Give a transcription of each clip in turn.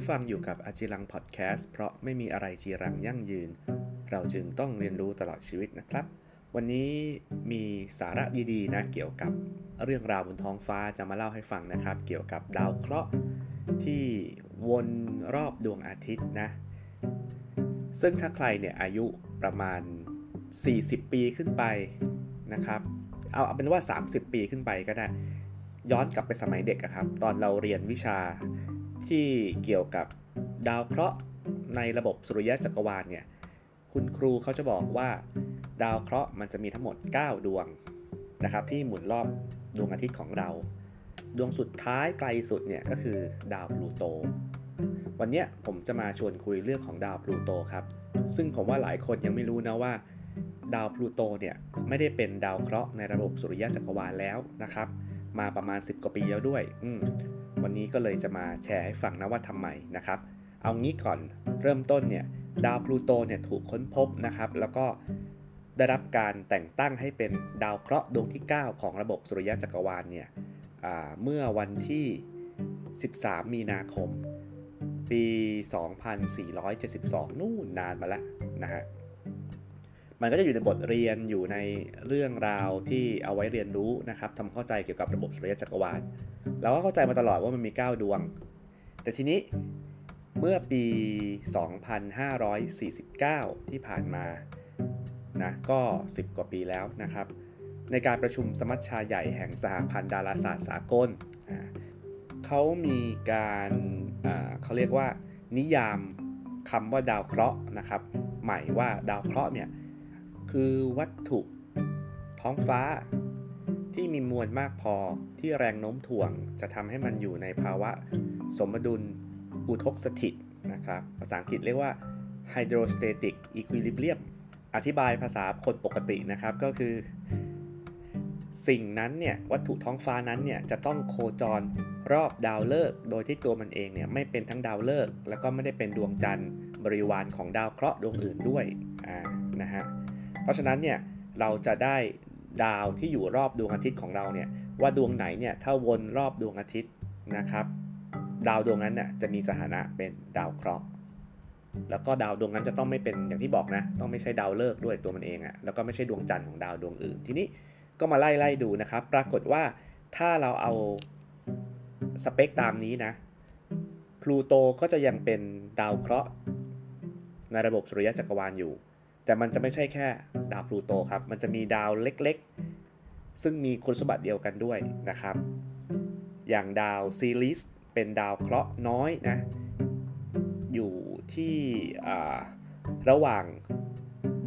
ผู้ฟังอยู่กับอาจิรังพอดแคสต์เพราะไม่มีอะไรจีรังยั่งยืน เราจึงต้องเรียนรู้ตลอดชีวิตนะครับ วันนี้มีสาระดีๆนะเกี่ยวกับเรื่องราวบนท้องฟ้าจะมาเล่าให้ฟังนะครับ เกี่ยวกับดาวเคราะห์ที่วนรอบดวงอาทิตย์นะ ซึ่งถ้าใครเนี่ยอายุประมาณ 40 ปีขึ้นไปนะครับเอาเอาเป็นว่า 30 ปีขึ้นไปก็ได้ ย้อนกลับไปสมัยเด็กครับ ตอนเราเรียนวิชา ที่เกี่ยวกับดาวเคราะห์ในระบบสุริยะจักรวาลเนี่ย คุณครูเขาจะบอกว่าดาวเคราะห์มันจะมีทั้งหมด 9 ดวงนะครับที่หมุนรอบดวงอาทิตย์ของเรา ดวงสุดท้ายไกลสุดเนี่ยก็คือดาวพลูโต วันนี้ผมจะมาชวนคุยเรื่องของดาวพลูโตครับ ซึ่งผมว่าหลายคนยังไม่รู้นะว่า ดาวพลูโตเนี่ยไม่ได้เป็นดาวเคราะห์ในระบบสุริยะจักรวาลแล้วนะครับ มาประมาณ 10 กว่าปีแล้วด้วย อื วันนี้ก็เลยจะมาแชร์ให้ฟังนะว่าทำไมนะครับ เอางี้ก่อนเริ่มต้นเนี่ยดาวพลูโตเนี่ยถูกค้นพบนะครับ แล้วก็ได้รับการแต่งตั้งให้เป็นดาวเคราะห์ดวงที่ 9 ของระบบสุริยะจักรวาลเนี่ยเมื่อวันที่ 13 มีนาคม ปี 2472 นู่นนานมาแล้วนะฮะมันก็จะอยู่ในบทเรียนอยู่ในเรื่องราวที่เอาไว้เรียนรู้นะครับทำเข้าใจเกี่ยวกับระบบสุริยะจักรวาล เราก็เข้าใจมาตลอดว่ามันมี 9 ดวง แต่ทีนี้เมื่อปี 2549 ที่ผ่านมานะก็ 10 กว่าปีแล้วนะครับ ในการประชุมสมัชชาใหญ่แห่งสหพันธ์ดาราศาสตร์สากล เขามีการเขาเรียกว่านิยามคำว่าดาวเคราะห์นะครับ ใหม่ว่าดาวเคราะห์เนี่ยคือวัตถุท้องฟ้า ที่มีมวลมากพอที่แรงโน้มถ่วง จะทำให้มันอยู่ในภาวะสมดุลอุทกสถิตนะครับ ภาษาอังกฤษเรียกว่า hydrostatic equilibrium อธิบายภาษาคนปกตินะครับก็คือ สิ่งนั้นเนี่ยวัตถุท้องฟ้านั้นเนี่ยจะต้องโคจรรอบดาวฤกษ์โดยที่ตัวมันเองเนี่ยไม่เป็นทั้งดาวฤกษ์แล้วก็ไม่ได้เป็นดวงจันทร์บริวารของดาวเคราะห์ดวงอื่นด้วยอ่านะฮะเพราะฉะนั้นเนี่ยเราจะได้ ดาวที่อยู่รอบดวงอาทิตย์ของเราเนี่ยว่าดวงไหนเนี่ยถ้าวนรอบดวงอาทิตย์นะครับ ดาวดวงนั้นน่ยจะมีสถานะเป็นดาวเคราะห์แล้วก็ดาวดวงนั้นจะต้องไม่เป็นอย่างที่บอกนะ ต้องไม่ใช่ดาวฤกษ์ด้วยตัวมันเองอะ่ะแล้วก็ไม่ใช่ดวงจันทร์ของดาวดวงอื่น ทีนี้ก็มาไล่ไล่ดูนะครับ ปรากฏว่าถ้าเราเอาสเปคตามนี้นะพลูโตก็จะยังเป็นดาวเคราะห์ในระบบสุริยะจักรวาลอยู่ แต่มันจะไม่ใช่แค่ดาวพลูโตครับ มันจะมีดาวเล็กๆ ซึ่งมีคุณสมบัติเดียวกันด้วยนะครับ อย่างดาวซีรีสเป็นดาวเคราะห์น้อยนะ อยู่ที่ระหว่าง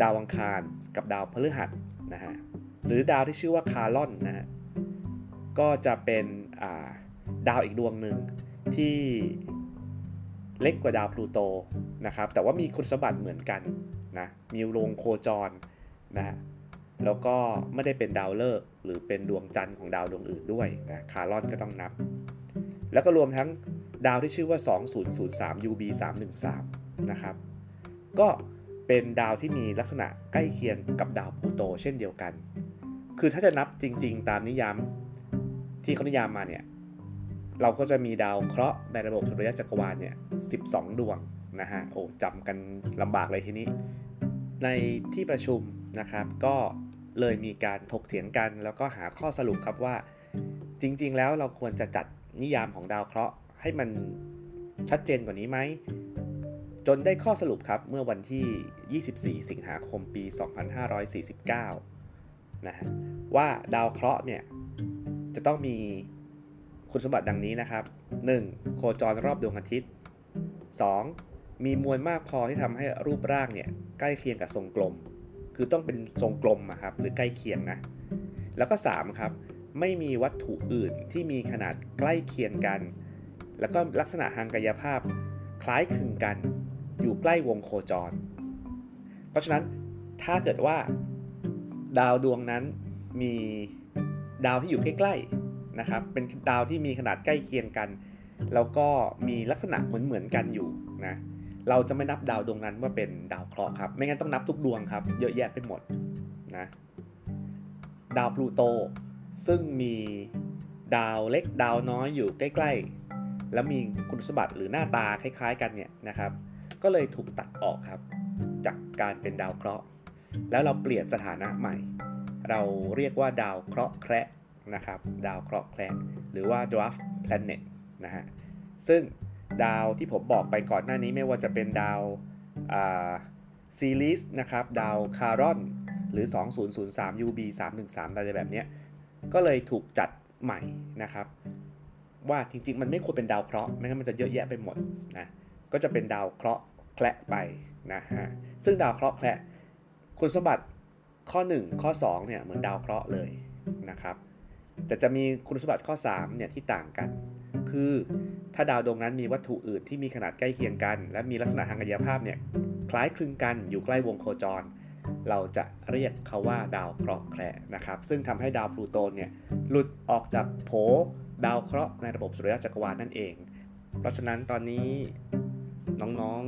ดาวอังคารกับดาวพฤหัสนะฮะ หรือดาวที่ชื่อว่าคาร์ลอนนะฮะ ก็จะเป็นดาวอีกดวงหนึ่งที่เล็กกว่าดาวพลูโตนะครับ แต่ว่ามีคุณสมบัติเหมือนกัน นะมีวงโคจรนะแล้วก็ไม่ได้เป็นดาวฤกษ์หรือเป็นดวงจันทร์ของดาวดวงอื่นด้วยนะคาร์ลอนก็ต้องนับ แล้วก็รวมทั้งดาวที่ชื่อว่า 2003 UB 313นะครับก็เป็นดาวที่มีลักษณะใกล้เคียงกับดาวพลูโตเช่นเดียวกัน คือถ้าจะนับจริง ๆ ตามนิยามที่เขานิยามมาเนี่ย เราก็จะมีดาวเคราะห์ในระบบสุริยะจักรวาลเนี่ย 12 ดวงนะฮะ โอ้จำกันลำบากเลยทีนี้ ในที่ประชุมนะครับ ก็เลยมีการถกเถียงกัน แล้วก็หาข้อสรุปครับว่า จริง ๆ แล้วเราควรจะจัดนิยามของดาวเคราะห์ให้มันชัดเจนกว่านี้ไหม จนได้ข้อสรุปครับเมื่อวันที่ 24 สิงหาคมปี 2549 นะฮะว่าดาวเคราะห์เนี่ยจะต้องมี คุณสมบัติดังนี้นะครับ 1. โคจรรอบดวงอาทิตย์ 2. มีมวลมากพอที่ทำให้รูปร่างเนี่ยใกล้เคียงกับทรงกลม คือต้องเป็นทรงกลมครับหรือใกล้เคียงนะ แล้วก็ 3. ครับ ไม่มีวัตถุอื่นที่มีขนาดใกล้เคียงกัน แล้วก็ลักษณะทางกายภาพคล้ายคลึงกัน อยู่ใกล้วงโคจร เพราะฉะนั้นถ้าเกิดว่า ดาวดวงนั้นมีดาวที่อยู่ใกล้ๆ นะครับเป็นดาวที่มีขนาดใกล้เคียงกัน แล้วก็มีลักษณะเหมือนๆกันอยู่นะเราจะไม่นับดาวดวงนั้นว่าเป็นดาวเคราะห์ครับ ไม่งั้นต้องนับทุกดวงครับเยอะแยะไปหมดนะดาวพลูโตซึ่งมีดาวเล็กดาวน้อยอยู่ใกล้ ๆ แล้วมีคุณสมบัติหรือหน้าตาคล้าย ๆ กันเนี่ยนะครับ ก็เลยถูกตัดออกครับ จากการเป็นดาวเคราะห์ แล้วเราเปลี่ยนสถานะใหม่ เราเรียกว่าดาวเคราะห์แคระ นะครับ ดาวเคราะห์แคระหรือว่า dwarf planet นะฮะ ซึ่งดาวที่ผมบอกไปก่อนหน้านี้ไม่ว่าจะเป็นดาวซีรีส์นะครับ ดาวคารอน หรือ 2003 UB 313อะไรแบบนี้ก็เลยถูกจัดใหม่นะครับ ว่าจริงๆ มันไม่ควรเป็นดาวเคราะห์ไม่งั้นมันจะเยอะแยะไปหมดนะก็จะเป็นดาวเคราะห์แคละไปนะฮะซึ่งดาวเคราะห์แคละคุณสมบัติข้อ 1 ข้อ 2 เนี่ยเหมือนดาวเคราะห์เลยนะครับ แต่จะมีคุณสมบัติข้อ3เนี่ยที่ต่างกัน คือถ้าดาวดวงนั้นมีวัตถุอื่นที่มีขนาดใกล้เคียงกัน และมีลักษณะทางกายภาพเนี่ยคล้ายคลึงกันอยู่ใกล้วงโคจร เราจะเรียกเขาว่าดาวเคราะห์แคระนะครับ ซึ่งทำให้ดาวพลูโตเนี่ยหลุดออกจากโผดาวเคราะห์ในระบบสุริยะจักรวาลนั่นเอง เพราะฉะนั้นตอนนี้น้อง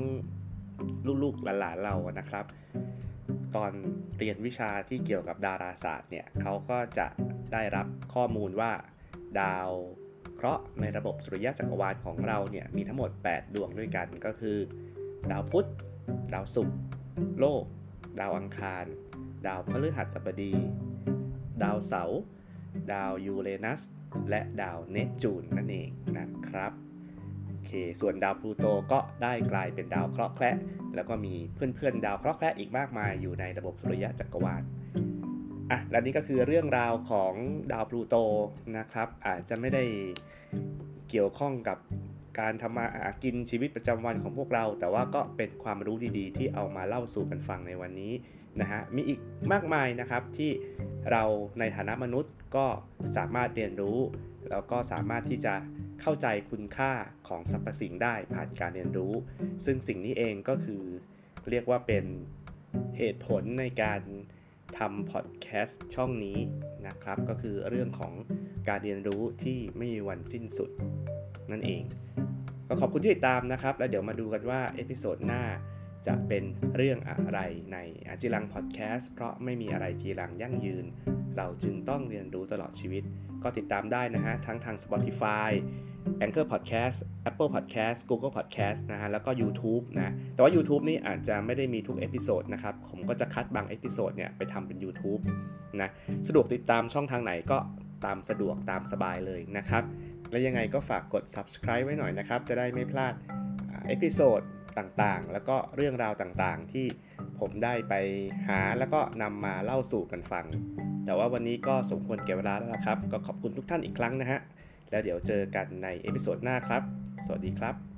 ๆลูกๆหลานๆเรานะครับ ตอนเรียนวิชาที่เกี่ยวกับดาราศาสตร์เนี่ยเขาก็จะได้รับข้อมูลว่า ดาวเคราะห์ในระบบสุริยะจักรวาลของเราเนี่ยมีทั้งหมด 8 ดวงด้วยกันก็คือ ดาวพุธ ดาวศุกร์โลก ดาวอังคาร ดาวพฤหัสบดี ดาวเสาร์ดาวยูเรนัส และดาวเนปจูนนั่นเองนะครับ ส่วนดาวพลูโตก็ได้กลายเป็นดาวเคราะห์แคระแล้วก็มีเพื่อนๆ ดาวเคราะห์แคระอีกมากมายอยู่ในระบบสุริยะจักรวาลอะและนี่ก็คือเรื่องราวของดาวพลูโตนะครับ อาจจะไม่ได้เกี่ยวข้องกับการทำมาหากินชีวิตประจำวันของพวกเรา แต่ว่าก็เป็นความรู้ดีๆ ที่เอามาเล่าสู่กันฟังในวันนี้นะฮะมีอีกมากมายนะครับที่เราในฐานะมนุษย์ก็สามารถเรียนรู้ แล้วก็สามารถที่จะเข้าใจคุณค่าของสรรพสิ่งได้ผ่านการเรียนรู้ ซึ่งสิ่งนี้เองก็คือเรียกว่าเป็นเหตุผลในการทำพอดแคสต์ช่องนี้นะครับ ก็คือเรื่องของการเรียนรู้ที่ไม่มีวันสิ้นสุดนั่นเองก็ขอบคุณที่ติดตามนะครับ แล้วเดี๋ยวมาดูกันว่า episode หน้าจะเป็นเรื่องอะไรในอาจิรังพอดแคสต์เพราะไม่มีอะไรจีรังยั่งยืน เราจึงต้องเรียนรู้ตลอดชีวิต ก็ติดตามได้นะฮะ ทั้งทาง Spotify Anchor Podcast Apple Podcast Google Podcast นะฮะ แล้วก็ YouTube นะ แต่ว่า YouTube นี่อาจจะไม่ได้มีทุก episode นะครับ ผมก็จะคัดบาง episode เนี่ยไปทำเป็น YouTube นะ สะดวกติดตามช่องทางไหนก็ตามสะดวกตามสบายเลยนะครับ และยังไงก็ฝากกด subscribe ไว้หน่อยนะครับ จะได้ไม่พลาด episode ต่างๆ แล้วก็เรื่องราวต่างๆ ที่ ผมได้ไปหาแล้วก็นำมาเล่าสู่กันฟัง แต่ว่าวันนี้ก็สมควรแก่เวลาแล้วครับ ก็ขอบคุณทุกท่านอีกครั้งนะฮะ แล้วเดี๋ยวเจอกันใน episode หน้าครับ สวัสดีครับ